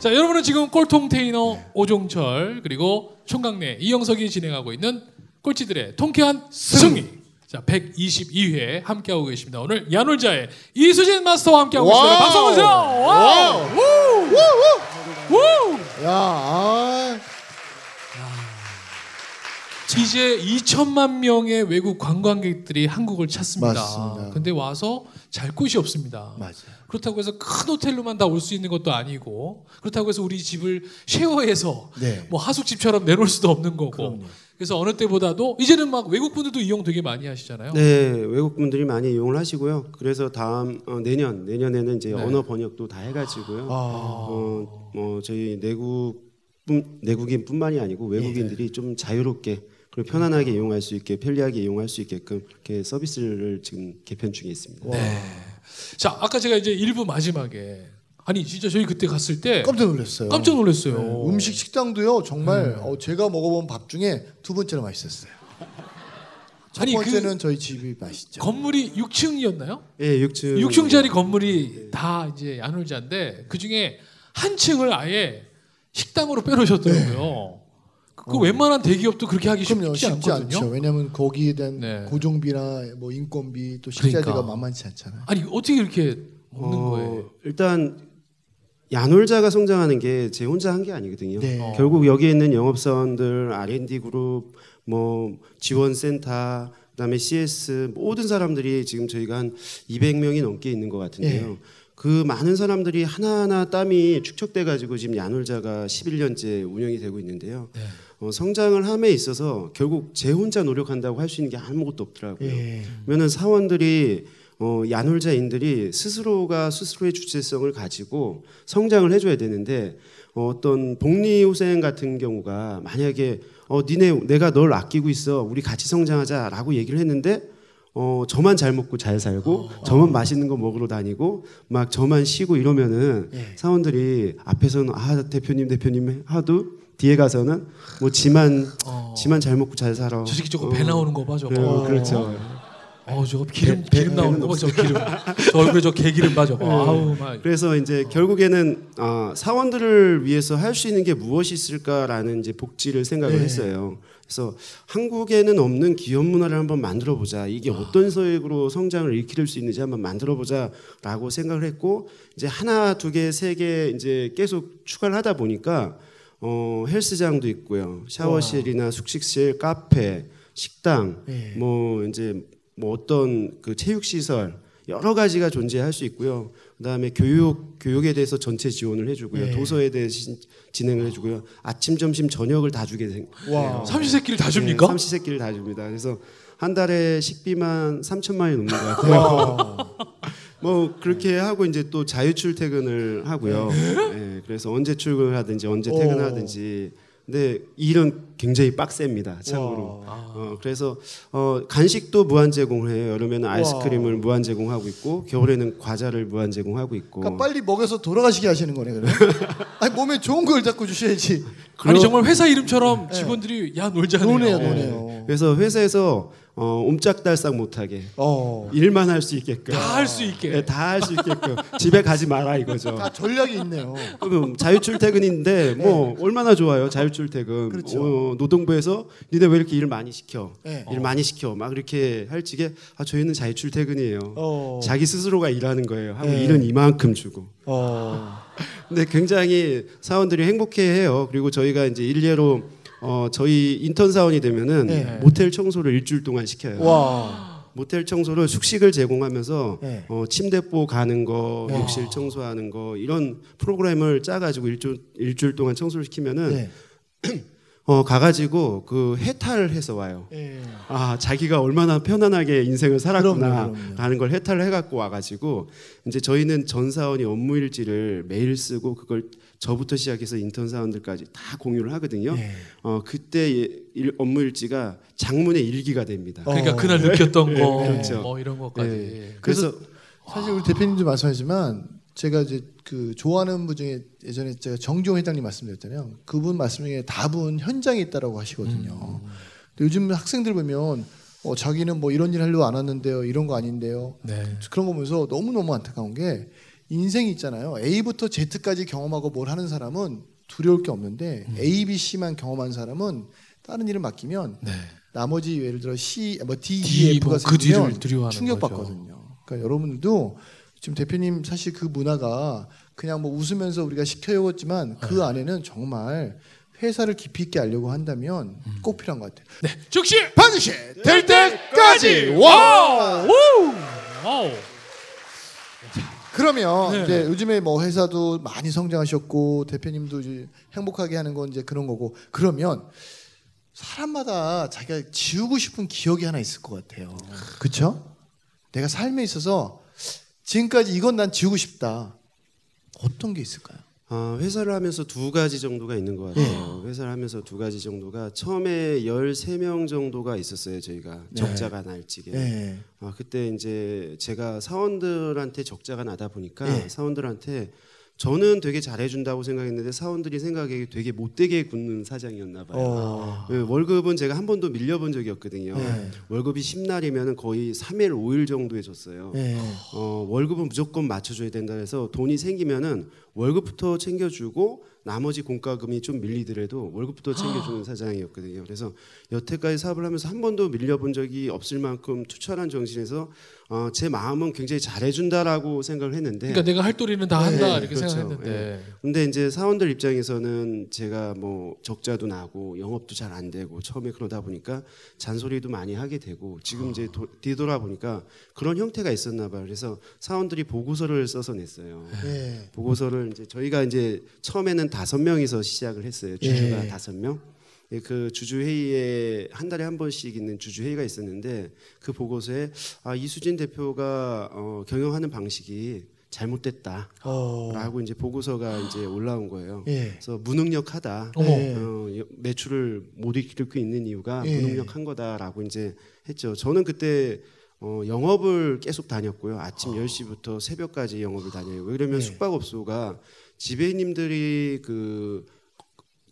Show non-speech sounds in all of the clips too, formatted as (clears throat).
자, 여러분은 지금 꼴통 테이너 오종철 그리고 총각네 이영석이 진행하고 있는 꼴찌들의 통쾌한 승리. 자, 122회 함께하고 계십니다. 오늘 야놀자의 이수진 마스터와 함께하고 있습니다. 박수 한번 주세요. wow! 우! 우! 야, 아, 이제 2천만 명의 외국 관광객들이 한국을 찾습니다. 맞습니다. 근데 와서 잘 곳이 없습니다. 맞아요. 그렇다고 해서 큰 호텔로만 다 올 수 있는 것도 아니고 그렇다고 해서 우리 집을 쉐어해서 네. 뭐 하숙집처럼 내놓을 수도 없는 거고 그럼요. 그래서 어느 때보다도 이제는 막 외국 분들도 이용 되게 많이 하시잖아요. 네, 외국 분들이 많이 이용을 하시고요. 그래서 다음 어, 내년 내년에는 이제 네. 언어 번역도 다 해가지고요. 아, 어, 뭐 저희 내국 내국인뿐만이 아니고 외국인들이 좀 자유롭게 그리고 편안하게 이용할 수 있게 편리하게 이용할 수 있게끔 그렇게 서비스를 지금 개편 중에 있습니다. 와, 자 아까 제가 이제 일부 마지막에 아니 진짜 저희 그때 갔을 때 깜짝 놀랐어요. 깜짝 놀랐어요. 네, 음식 식당도요 정말 어, 제가 먹어본 밥 중에 두 번째로 맛있었어요. 첫 아니, 번째는 저희 집이 맛있죠. 건물이 6층이었나요? 예, 6층 6층짜리 건물이 다 이제 야놀자인데 그 중에 한 층을 아예 식당으로 빼놓으셨더라고요. 그 웬만한 대기업도 그렇게 하기 네. 그럼요 쉽지, 쉽지 않거든요. 않죠. 왜냐하면 거기에 대한 네. 고정비나 뭐 인건비 또 식자재가 그러니까. 만만치 않잖아요. 아니 어떻게 이렇게 먹는 어, 거예요? 일단 야놀자가 성장하는 게 제 혼자 한 게 아니거든요. 네. 어. 결국 여기에 있는 영업사원들, R&D 그룹, 뭐 지원센터, 그다음에 CS 모든 사람들이 지금 저희가 한 200명이 넘게 있는 것 같은데요. 네. 그 많은 사람들이 하나하나 땀이 축적돼 가지고 지금 야놀자가 11년째 운영이 되고 있는데요. 네. 어, 성장을 함에 있어서 결국 제 혼자 노력한다고 할 수 있는 게 아무것도 없더라고요. 예. 그러면은 사원들이 어, 야놀자인들이 스스로가 스스로의 주체성을 가지고 성장을 해줘야 되는데 어, 어떤 복리후생 같은 경우가 만약에 어, 니네 내가 널 아끼고 있어 우리 같이 성장하자라고 얘기를 했는데 어, 저만 잘 먹고 잘 살고 저만 맛있는 거 먹으러 다니고 막 저만 쉬고 이러면은 예. 사원들이 앞에서는 아 대표님 대표님 하도 뒤에 가서는 뭐 지만 어. 지만 잘 먹고 잘 살아 저 새끼 저거 어, 배 나오는 거 봐 저거. 어, 그렇죠. 어 저거 기름 배- 기름 나오는 배는 거 봐 저 기름. 저 얼굴에 저 개기름 봐 저거. 아우 막. 그래서 이제 결국에는 아, 사원들을 위해서 할 수 있는 게 무엇이 있을까라는 이제 복지를 생각을 네. 했어요. 그래서 한국에는 없는 기업 문화를 한번 만들어 보자. 이게 어떤 서액으로 성장을 일으킬 수 있는지 한번 만들어 보자라고 생각을 했고 이제 하나, 두 개, 세 개 이제 계속 추가를 하다 보니까 어, 헬스장도 있고요. 샤워실이나 숙식실, 카페, 식당, 예. 뭐 이제 뭐 어떤 그 체육 시설 여러 가지가 존재할 수 있고요. 그다음에 교육 교육에 대해서 전체 지원을 해주고요. 네. 도서에 대해 시- 진행을 해주고요. 아침, 점심, 저녁을 다 주게 된. 와. 삼시세끼를 다 줍니까? 네, 삼시세끼를 다 줍니다. 그래서 한 달에 식비만 3천만 원이 넘는 것 (laughs) 같아요. 와. 뭐 그렇게 하고 이제 또 자유 출퇴근을 하고요. 예, 그래서 언제 출근을 하든지 언제 오. 퇴근하든지. 근데 일은 굉장히 빡셉니다. 참고로. 와. 어, 그래서 어, 간식도 무한 제공을 해요. 여름에는 아이스크림을 무한 제공하고 있고 겨울에는 과자를 무한 제공하고 있고. 그러니까 빨리 먹여서 돌아가시게 하시는 거네 그래. (laughs) 아니 몸에 좋은 걸 자꾸 주셔야지. 아니 정말 회사 이름처럼 직원들이 야 놀자 하네요. 노네요, 노네요. 그래서 회사에서 어, 옴짝달싹 못하게 어. 일만 할 수 있게끔 다 할 수 있게. 다할 수 있게끔 집에 가지 마라 이거죠. 다 전략이 있네요. 그럼 자유출퇴근인데 뭐 얼마나 좋아요 자유출퇴근. 네. 그렇죠. 어, 노동부에서 니네 왜 이렇게 일 많이 시켜? 네. 일 많이 시켜 막 이렇게 할 적에 아 저희는 자유출퇴근이에요. 어. 자기 스스로가 일하는 거예요. 하고 네. 일은 이만큼 주고. 어. (laughs) 근데 굉장히 사원들이 행복해해요. 그리고 저희가 이제 일례로 어, 저희 인턴 사원이 되면은 네. 모텔 청소를 일주일 동안 시켜요. 와. 모텔 청소를 숙식을 제공하면서 네. 어, 침대보 가는 거, 와. 욕실 청소하는 거 이런 프로그램을 짜가지고 일주, 일주일 동안 청소를 시키면은 네. (clears throat) 어, 가가지고 그 해탈해서 와요. 예. 아 자기가 얼마나 편안하게 인생을 그럼요. 살았구나 라는 걸 해탈을 해갖고 와가지고 이제 저희는 전 사원이 업무 일지를 매일 쓰고 그걸 저부터 시작해서 인턴 사원들까지 다 공유를 하거든요. 예. 어 그때 일- 업무 일지가 장문의 일기가 됩니다. 그러니까 어. 그날 느꼈던 거, 그렇죠. 뭐 이런 것까지. 네. 그래서 사실 우리 대표님도 말씀하지만 제가 이제 그 좋아하는 분 중에 예전에 제가 정종 회장님 말씀드렸잖아요. 그분 말씀 중에 답은 현장에 있다라고 하시거든요. 근데 요즘 학생들 보면 어, 자기는 뭐 이런 일 하려고 안 왔는데요, 이런 거 아닌데요. 네. 그런 거 보면서 너무 너무 안타까운 게 인생이 있잖아요. A부터 Z까지 경험하고 뭘 하는 사람은 두려울 게 없는데 A, B, C만 경험한 사람은 다른 일을 맡기면 네. 나머지 예를 들어 C, 뭐 D, E, F가 뭐그 생기면 두려워하는 충격받거든요. 그러니까 여러분들도 지금 대표님 사실 그 문화가 그냥 뭐 웃으면서 우리가 시켜먹었지만 그 네. 안에는 정말 회사를 깊이 있게 알려고 한다면 음. 꼭 필요한 것 같아요. 네. 즉시 반드시 될 때까지! 우! wow! 그러면 네. 이제 요즘에 뭐 회사도 많이 성장하셨고 대표님도 이제 행복하게 하는 건 이제 그런 거고 그러면 사람마다 자기가 지우고 싶은 기억이 하나 있을 것 같아요. 그렇죠? 내가 삶에 있어서 지금까지 이건 난 지우고 싶다. 어떤 게 있을까요? 아, 회사를 하면서 두 가지 정도가 있는 것 같아요. 회사를 하면서 두 가지 정도가 처음에 13명 정도가 있었어요, 저희가. 적자가 날지게. 네. 아, 그때 이제 제가 사원들한테 적자가 나다 보니까 네. 사원들한테 저는 되게 잘해준다고 생각했는데 사원들이 생각하기에 되게 못되게 굽는 사장이었나 봐요. 어. 네, 월급은 제가 한 번도 밀려본 적이 없거든요. 네. 월급이 10날이면 거의 3일, 5일 정도 해줬어요. 네. 어, 월급은 무조건 맞춰줘야 된다 해서 돈이 생기면은 월급부터 챙겨주고 나머지 공과금이 좀 밀리더라도 월급부터 챙겨주는 사장이었거든요. 그래서 여태까지 사업을 하면서 한 번도 밀려본 적이 없을 만큼 투철한 정신에서 어, 제 마음은 굉장히 잘해준다라고 생각을 했는데 그러니까 내가 할 도리는 다 한다 네, 이렇게 그렇죠. 생각했는데 근데 이제 사원들 입장에서는 제가 뭐 적자도 나고 영업도 잘 안 되고 처음에 그러다 보니까 잔소리도 많이 하게 되고 지금 이제 도, 뒤돌아 보니까 그런 형태가 있었나 봐요. 그래서 사원들이 보고서를 써서 냈어요. 네. 보고서를 이제 저희가 이제 처음에는 다섯 명이서 시작을 했어요. 주주가 예. 다섯 명. 예, 그 주주 회의에 한 달에 한 번씩 있는 주주 회의가 있었는데 그 보고서에 아, 이수진 대표가 어, 경영하는 방식이 잘못됐다. 어. 라고 이제 보고서가 이제 올라온 거예요. 예. 그래서 무능력하다. 어머. 네. 어, 여- 매출을 못 일으키고 있는 이유가 예. 무능력한 거다라고 이제 했죠. 저는 그때 어, 영업을 계속 다녔고요. 아침 10시부터 새벽까지 영업을 다녀요. 왜냐면 예. 숙박업소가 지배인님들이 그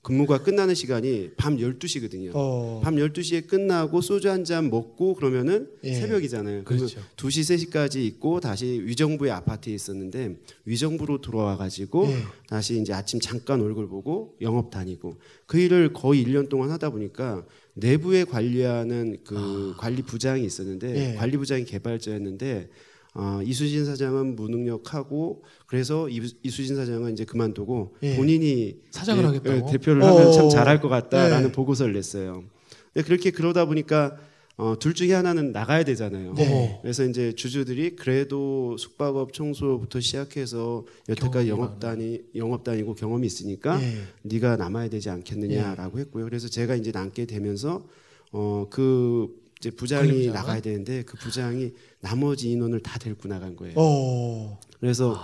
근무가 끝나는 시간이 밤 12시거든요. 어. 밤 12시에 끝나고 소주 한 잔 먹고 그러면은 예. 새벽이잖아요. 그러면 그렇죠. 2시, 3시까지 있고 다시 위정부의 아파트에 있었는데 위정부로 들어와 가지고 예. 다시 이제 아침 잠깐 얼굴 보고 영업 다니고 그 일을 거의 1년 동안 하다 보니까 내부에 관리하는 그 관리 부장이 있었는데 아. 예. 관리 부장이 개발자였는데 어, 이수진 사장은 무능력하고 그래서 이, 이수진 사장은 이제 그만두고 예. 본인이 사장을 예, 하겠다고? 예, 대표를 하면 어. 참 잘할 것 같다라는 네. 보고서를 냈어요. 근데 그렇게 그러다 보니까 어, 둘 중에 하나는 나가야 되잖아요. 네. 그래서 이제 주주들이 그래도 숙박업 청소부터 시작해서 여태까지 경험이 영업 다니 영업 다니고 경험이 있으니까 예. 네가 남아야 되지 않겠느냐라고 했고요. 그래서 제가 이제 남게 되면서 어 그 이제 부장이 관리부장은? 나가야 되는데 그 부장이 나머지 인원을 다 데리고 나간 거예요. 어. 그래서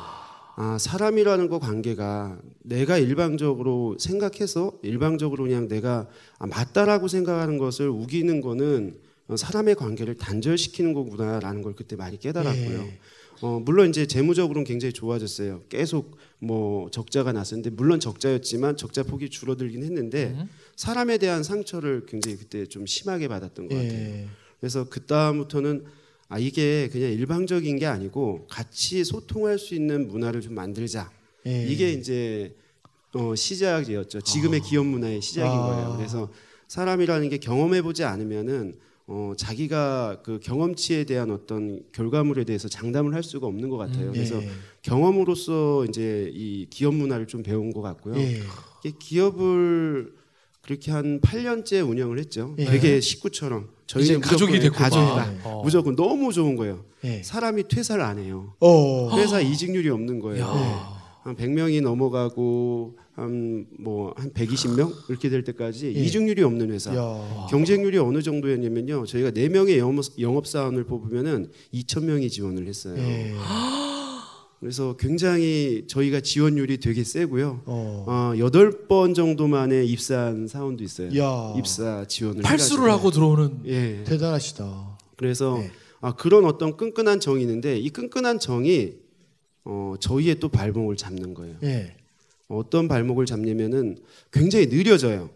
아, 사람이라는 거 관계가 내가 일방적으로 생각해서 일방적으로 그냥 내가 아, 맞다라고 생각하는 것을 우기는 거는 어, 사람의 관계를 단절시키는 거구나라는 걸 그때 많이 깨달았고요. 예. 어, 물론 이제 재무적으로는 굉장히 좋아졌어요. 계속 뭐 적자가 났었는데 물론 적자였지만 적자 폭이 줄어들긴 했는데 음. 사람에 대한 상처를 굉장히 그때 좀 심하게 받았던 것 같아요. 예. 그래서 그 다음부터는 아 이게 그냥 일방적인 게 아니고 같이 소통할 수 있는 문화를 좀 만들자. 예. 이게 이제 어, 시작이었죠. 지금의 기업 문화의 시작인 아. 거예요. 그래서 사람이라는 게 경험해 보지 않으면은 어, 자기가 그 경험치에 대한 어떤 결과물에 대해서 장담을 할 수가 없는 것 같아요. 음, 그래서 예. 경험으로서 이제 이 기업 문화를 좀 배운 것 같고요. 예. 기업을 그렇게 한 8년째 운영을 했죠. 예. 되게 식구처럼 이제 저희는 가족이 됐고 가족이다. 막. 어. 무조건 너무 좋은 거예요. 예. 사람이 퇴사를 안 해요. 어. 회사 이직률이 없는 거예요. 야. 한 100명이 넘어가고 한 뭐한 120명 이렇게 될 때까지 예. 이직률이 없는 회사. 야. 경쟁률이 어느 정도였냐면요. 저희가 4명의 영업, 영업 사원을 뽑으면은 2,000명이 지원을 했어요. 예. (gasps) 그래서 굉장히 저희가 지원율이 되게 세고요. 어. 어, 8번 정도 만에 입사한 사원도 있어요. 야. 입사 지원을 팔수를 해가지고. 하고 들어오는 예. 대단하시다. 그래서 네. 아, 그런 어떤 끈끈한 정이 있는데 이 끈끈한 정이 어, 저희의 또 발목을 잡는 거예요. 예. 어떤 발목을 잡냐면은 굉장히 느려져요.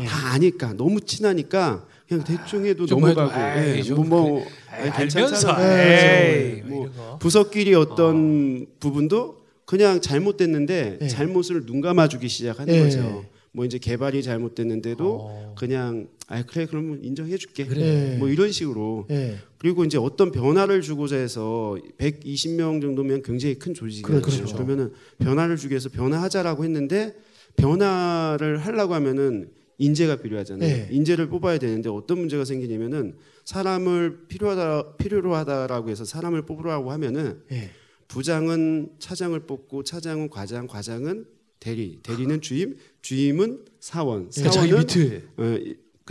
예. 다 아니까 너무 친하니까 그냥 대충 해도 좀 넘어가고 해도, 에이, 예, 좀 뭐, 뭐 에이, 아니, 알면서 괜찮잖아요. 에이, 뭐뭐 거. 부서끼리 어떤 부분도 그냥 잘못됐는데 예. 잘못을 눈 감아주기 시작하는 예. 거죠. 뭐 이제 개발이 잘못됐는데도 어. 그냥 아 그래 그러면 인정해 줄게. 그래. 예. 뭐 이런 식으로 예. 그리고 이제 어떤 변화를 주고자 해서 120명 정도면 굉장히 큰 조직이거든요. 그렇죠. 그러면은 변화를 주기 위해서 변화하자라고 했는데 변화를 하려고 하면은 인재가 필요하잖아요. 네. 인재를 뽑아야 되는데 어떤 문제가 생기냐면은 사람을 필요하다 필요로 하다라고 해서 사람을 뽑으라고 하면은 예. 부장은 차장을 뽑고 차장은 과장, 과장은 대리, 대리는 주임, 주임은 사원, 그러니까 사원은 밑에 어,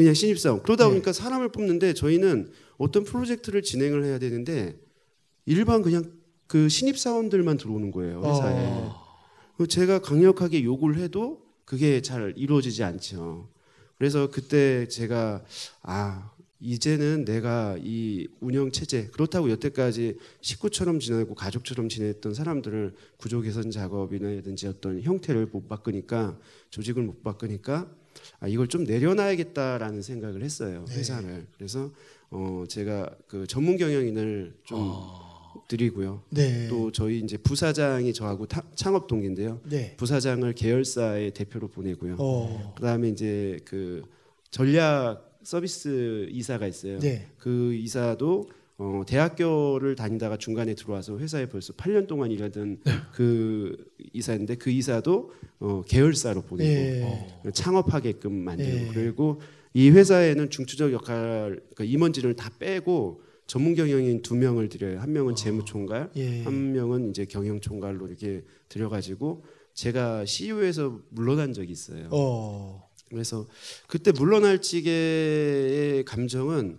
그냥 신입사원. 그러다 네. 보니까 사람을 뽑는데 저희는 어떤 프로젝트를 진행을 해야 되는데 일반 그냥 그 신입사원들만 들어오는 거예요 회사에. 어. 그 제가 강력하게 요구를 해도 그게 잘 이루어지지 않죠. 그래서 그때 제가 아 이제는 내가 이 운영 체제 그렇다고 여태까지 식구처럼 지내고 가족처럼 지냈던 사람들을 구조 개선 작업이나든지 어떤 형태를 못 바꾸니까 조직을 못 바꾸니까 아 이걸 좀 내려놔야겠다라는 생각을 했어요 네. 회사를 그래서 어 제가 그 전문 경영인을 좀 드리고요 네. 또 저희 이제 부사장이 저하고 타- 창업 동기인데요 네. 부사장을 계열사의 대표로 보내고요 어. 그다음에 이제 그 전략 서비스 이사가 있어요. 네. 그 이사도 어, 대학교를 다니다가 중간에 들어와서 회사에 벌써 8년 동안 일하던 네. 그 이사인데 그 이사도 어, 계열사로 보내고 예. 창업하게끔 만들고 예. 그리고 이 회사에는 중추적 역할 그러니까 임원진을 다 빼고 전문 경영인 두 명을 드려요. 한 명은 재무총괄, 예. 한 명은 이제 경영총괄로 이렇게 들여가지고 제가 CEO에서 물러난 적이 있어요. 어. 그래서 그때 물러날 지게의 감정은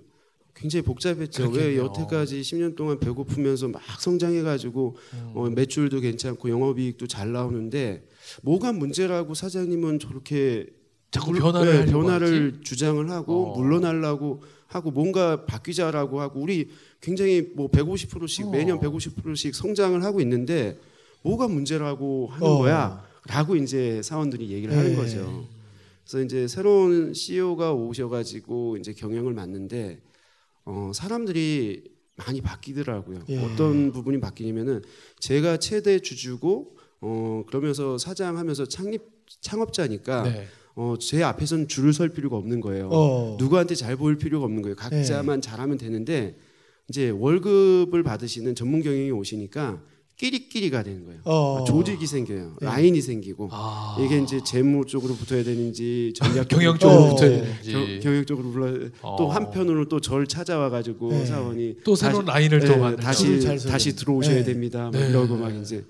굉장히 복잡했죠. 왜 그렇겠네요. 여태까지 10년 동안 배고프면서 막 성장해가지고 음. 어, 매출도 괜찮고 영업이익도 잘 나오는데 뭐가 문제라고 사장님은 저렇게 자꾸 물- 변화를 네, 변화를 주장을 하고 어. 물러나려고 하고 뭔가 바뀌자라고 하고 우리 굉장히 뭐 150%씩 어. 매년 150%씩 성장을 하고 있는데 뭐가 문제라고 하는 어. 거야라고 이제 사원들이 얘기를 하는 네. 거죠. 그래서 이제 새로운 CEO가 오셔가지고 이제 경영을 맡는데 어, 사람들이 많이 바뀌더라고요. 예. 어떤 부분이 바뀌냐면은 제가 최대 주주고 어, 그러면서 사장하면서 창립 창업자니까 네. 어, 제 앞에서는 줄을 설 필요가 없는 거예요. 어. 누구한테 잘 보일 필요가 없는 거예요. 각자만 잘하면 되는데 이제 월급을 받으시는 전문 경영이 오시니까 끼리끼리가 되는 거예요. 어. 조직이 생겨요. 네. 라인이 생기고 아. 이게 이제 재무 쪽으로 붙어야 되는지 전략 (laughs) 경영 쪽으로 어. 붙어야 겨- 되는지 경영 쪽으로 불러 어. 또 한편으로 또절 찾아와 가지고 네. 사원이 또 새로운 라인을 또 네, 다시 다시. 들어오셔야 네. 됩니다. 막 네. 이러고 막 이제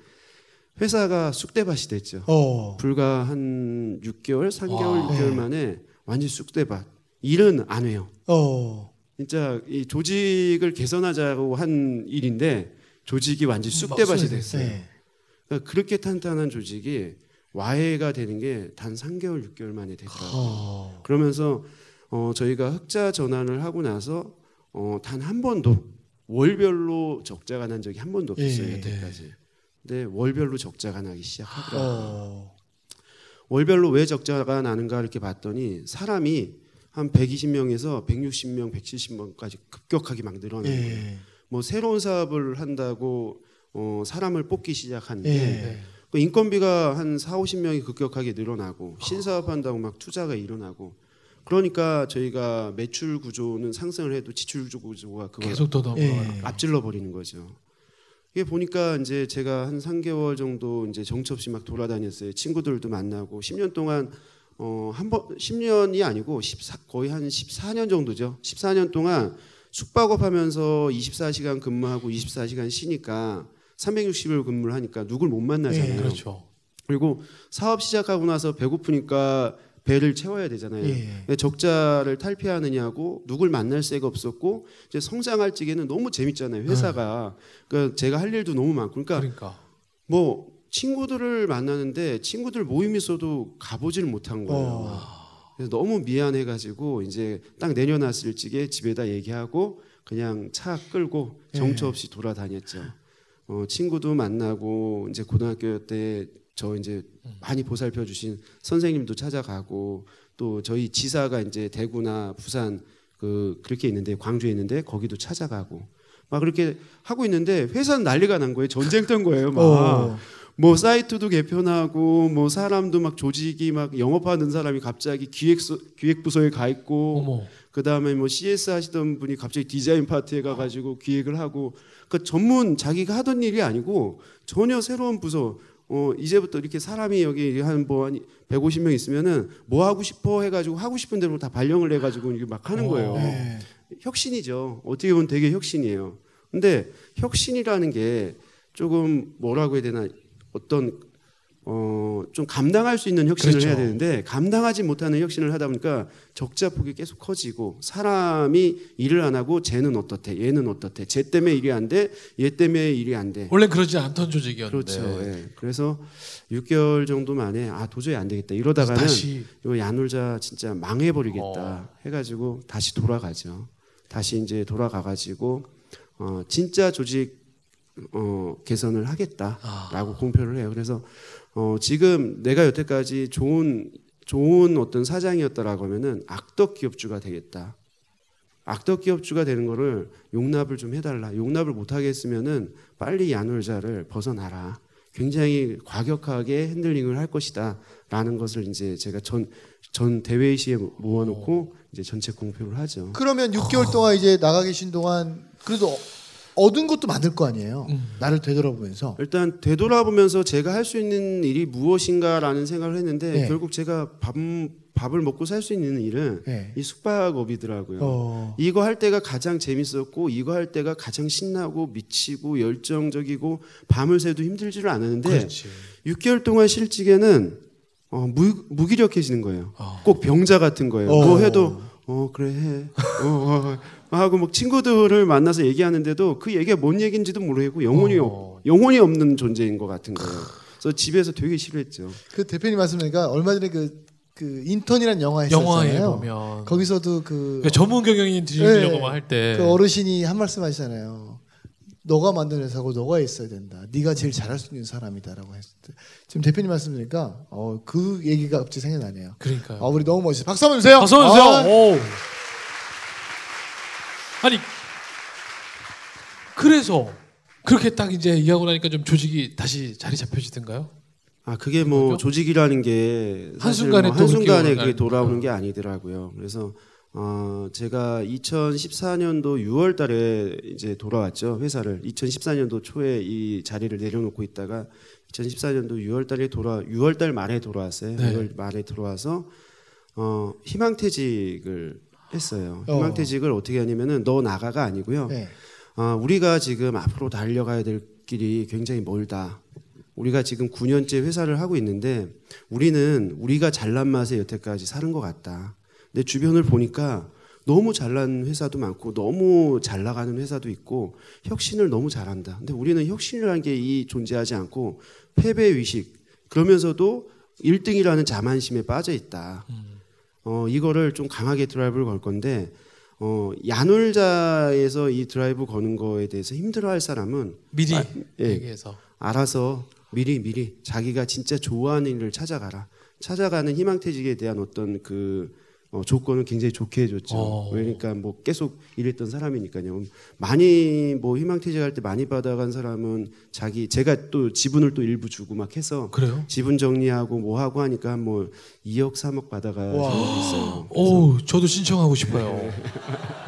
회사가 쑥대밭이 됐죠. 어. 불과 한 6개월, 3개월, 와. 6개월 네. 만에 완전 쑥대밭. 일은 안 해요. 어. 진짜 이 조직을 개선하자고 한 일인데 조직이 완전 쑥대밭이 됐어요. 네. 그러니까 그렇게 탄탄한 조직이 와해가 되는 게 단 3개월, 6개월 만에 됐더라고요. 어. 그러면서 어, 저희가 흑자 전환을 하고 나서 어, 단 한 번도 월별로 적자가 난 적이 한 번도 없었어요 예. 여태까지. 근데 월별로 적자가 나기 시작하더라고요. 어. 월별로 왜 적자가 나는가 이렇게 봤더니 사람이 한 120명에서 160명, 170명까지 급격하게 막 늘어나는 거예요. 예. 뭐 새로운 사업을 한다고 어, 사람을 뽑기 시작하는데 예. 그 인건비가 한 4, 50명이 급격하게 늘어나고 신사업 한다고 막 투자가 일어나고 그러니까 저희가 매출 구조는 상승을 해도 지출 구조가 그걸 계속 더 넘어가는 예. 앞질러 버리는 거죠. 이게 보니까 이제 제가 한 3개월 정도 이제 정처 없이 막 돌아다녔어요. 친구들도 만나고 10년 동안 어 한 번 10년이 아니고 14, 거의 한 14년 정도죠. 14년 동안 숙박업 하면서 24시간 근무하고 24시간 쉬니까 360일 근무를 하니까 누굴 못 만나잖아요. 예, 그렇죠. 그리고 사업 시작하고 나서 배고프니까 배를 채워야 되잖아요. 예. 적자를 탈피하느냐고 누굴 만날 새가 없었고 이제 성장할 적에는 너무 재밌잖아요. 회사가 그러니까 제가 할 일도 너무 많고 그러니까 그러니까 뭐 친구들을 만나는데 친구들 모임 있어도 가보지를 못한 거예요. 어. 그래서 너무 미안해가지고 이제 딱 내려놨을 적에 집에다 얘기하고 그냥 차 끌고 정처 없이 돌아다녔죠. 어, 친구도 만나고 이제 고등학교 때 저 이제 많이 보살펴 주신 선생님도 찾아가고 또 저희 지사가 이제 대구나 부산 그 그렇게 있는데 광주에 있는데 거기도 찾아가고 막 그렇게 하고 있는데 회사는 난리가 난 거예요. 전쟁 던 거예요. 막. 어. 뭐 사이트도 개편하고 뭐 사람도 막 조직이 막 영업하는 사람이 갑자기 기획서 기획부서에 가 있고. 그 다음에 뭐 CS 하시던 분이 갑자기 디자인 파트에 가가지고 기획을 하고 그 전문 자기가 하던 일이 아니고 전혀 새로운 부서 어 이제부터 이렇게 사람이 여기 한뭐 한 150명 있으면은 뭐 하고 싶어 해가지고 하고 싶은 대로 다 발령을 해가지고 이게 막 하는 거예요. 네. 혁신이죠. 어떻게 보면 되게 혁신이에요. 근데 혁신이라는 게 조금 뭐라고 해야 되나 어떤 어, 좀 감당할 수 있는 혁신을 그렇죠. 해야 되는데 감당하지 못하는 혁신을 하다 보니까 적자 폭이 계속 커지고 사람이 일을 안 하고 쟤는 어떻대 얘는 어떻대 쟤 때문에 일이 안 돼 얘 때문에 일이 안 돼. 원래 그러지 않던 조직이었는데 그렇죠. 예. 그래서 6개월 정도 만에 아 도저히 안 되겠다 이러다가는 다시 이거 야놀자 진짜 망해버리겠다 어. 해가지고 다시 돌아가죠. 다시 이제 돌아가가지고 어, 진짜 조직 어, 개선을 하겠다라고 공표를 해요. 그래서 어, 지금 내가 여태까지 좋은 좋은 어떤 사장이었다라고 하면은 악덕 기업주가 되겠다. 악덕 기업주가 되는 거를 용납을 좀 해달라. 용납을 못하게 했으면은 빨리 야놀자를 벗어나라. 굉장히 과격하게 핸들링을 할 것이다. 라는 것을 이제 제가 전, 전 대회 시에 모아놓고 이제 전체 공표를 하죠. 그러면 6개월 동안 이제 나가 계신 동안 그래도 어- 얻은 것도 많을 거 아니에요. 음. 나를 되돌아보면서. 일단 되돌아보면서 제가 할 수 있는 일이 무엇인가라는 생각을 했는데 네. 결국 제가 밥, 밥을 먹고 살 수 있는 일은 네. 이 숙박업이더라고요. 어. 이거 할 때가 가장 재밌었고 이거 할 때가 가장 신나고 미치고 열정적이고 밤을 새도 힘들지를 않았는데 그렇지. 6개월 동안 실직에는 어, 무, 무기력해지는 거예요. 어. 꼭 병자 같은 거예요. 어. 뭐 해도 어 그래 해. 어, 어, 어. 하고 막 친구들을 만나서 얘기하는데도 그 얘기가 뭔 얘기인지도 모르겠고 영혼이 어. 없, 영혼이 없는 존재인 것 같은 거예요. 그래서 집에서 되게 싫어했죠. 그 대표님 말씀하니까 얼마 전에 그, 그 인턴이라는 영화 했었잖아요. 보면 거기서도 그, 그러니까 전문 경영인 드시려고만 할 때. 그 어르신이 한 말씀 하시잖아요. 너가 만든 회사고 너가 있어야 된다. 네가 제일 잘할 수 있는 사람이다라고 했을 때 지금 대표님 말씀 드리니까 어, 그 얘기가 갑자기 생각나네요. 그러니까요. 아, 우리 너무 멋있어요. 박수 한번 주세요. 박수 한번 아, 주세요. 오. 아니 그래서 그렇게 딱 이제 얘기하고 나니까 좀 조직이 다시 자리 잡혀지던가요? 아 그게 뭐? 조직이라는 게 한순간에 뭐또 한순간에 그게 돌아오는 거. 게 아니더라고요. 그래서 어 제가 2014년도 6월 달에 이제 돌아왔죠 회사를 2014년도 초에 이 자리를 내려놓고 있다가 2014년도 6월 달에 돌아 6월 달 말에 돌아왔어요. 네. 6월 말에 들어와서 어 희망퇴직을 했어요. 어. 희망퇴직을 어떻게 하냐면은 너 나가가 아니고요. 네. 아, 우리가 지금 앞으로 달려가야 될 길이 굉장히 멀다. 우리가 지금 9년째 회사를 하고 있는데 우리는 우리가 잘난 맛에 여태까지 사는 것 같다. 내 주변을 보니까 너무 잘난 회사도 많고 너무 잘 나가는 회사도 있고 혁신을 너무 잘한다. 근데 우리는 혁신이라는 게 이 존재하지 않고 패배 의식 그러면서도 1등이라는 자만심에 빠져 있다. 어, 이거를 좀 강하게 드라이브를 걸 건데 어, 야놀자에서 이 드라이브 거는 거에 대해서 힘들어할 사람은 미리 아, 예. 얘기해서 알아서 미리 미리 자기가 진짜 좋아하는 일을 찾아가라. 찾아가는 희망퇴직에 대한 어떤 그 어, 조건을 굉장히 좋게 해줬죠. 어. 그러니까 뭐 계속 일했던 사람이니까요. 많이 뭐 희망퇴직할 때 많이 받아간 사람은 자기 제가 또 지분을 또 일부 주고 막 해서 그래요? 지분 정리하고 뭐 하고 하니까 뭐 2억 3억 받아간 와. 사람도 있어요. 오, 저도 신청하고 싶어요.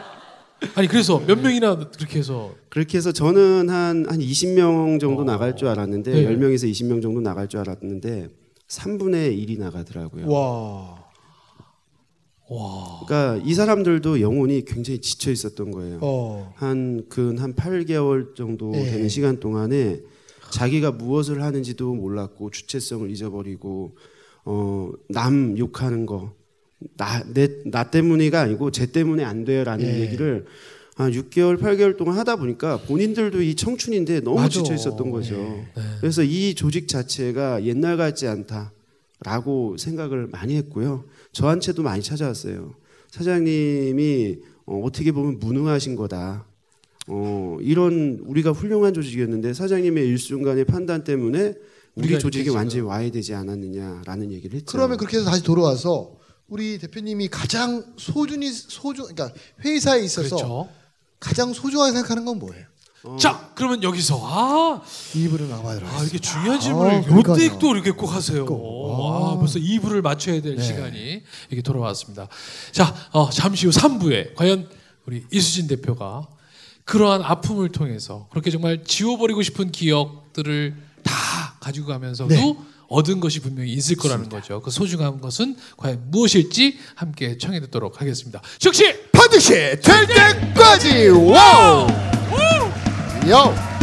(laughs) 아니 그래서 몇 명이나 그렇게 해서 그렇게 해서 저는 한, 한 20명 정도 어. 나갈 줄 알았는데, 네. 10명에서 20명 정도 나갈 줄 알았는데, 3분의 1이 나가더라고요. 와. 와 그러니까 이 사람들도 영혼이 굉장히 지쳐 있었던 거예요. 어. 한, 근한 8개월 정도 네. 되는 시간 동안에 자기가 무엇을 하는지도 몰랐고, 주체성을 잊어버리고, 어, 남 욕하는 거, 나, 내, 나 때문이가 아니고, 쟤 때문에 안 돼요라는 네. 얘기를 한 6개월, 8개월 동안 하다 보니까 본인들도 이 청춘인데 너무 맞아. 지쳐 있었던 거죠. 네. 네. 그래서 이 조직 자체가 옛날 같지 않다 라고 생각을 많이 했고요. 저한테도 많이 찾아왔어요. 사장님이 어, 어떻게 보면 무능하신 거다. 어, 이런 우리가 훌륭한 조직이었는데 사장님의 일순간의 판단 때문에 우리 조직이 완전히 와야 되지 않았느냐라는 얘기를 했죠. 그러면 그렇게 해서 다시 돌아와서 우리 대표님이 가장 소중히 소중 그러니까 회사에 있어서 그렇죠. 가장 소중하게 생각하는 건 뭐예요? 자, 그러면 여기서 아, 이부를 마감하도록 아 이게. 중요한 질문을 아. 요때 또 이렇게 꼭 하세요. 꼭. 아, 아. 벌써 2부를 맞춰야 될 네. 시간이 이렇게 돌아왔습니다. 자, 어, 잠시 후 3부에 과연 우리 이수진 대표가 그러한 아픔을 통해서 그렇게 정말 지워버리고 싶은 기억들을 다 가지고 가면서도 네. 얻은 것이 분명히 있을 거라는 거죠. 그 소중한 것은 과연 무엇일지 함께 청해 듣도록 하겠습니다. 즉시 반드시 될 때까지 wow! Yo.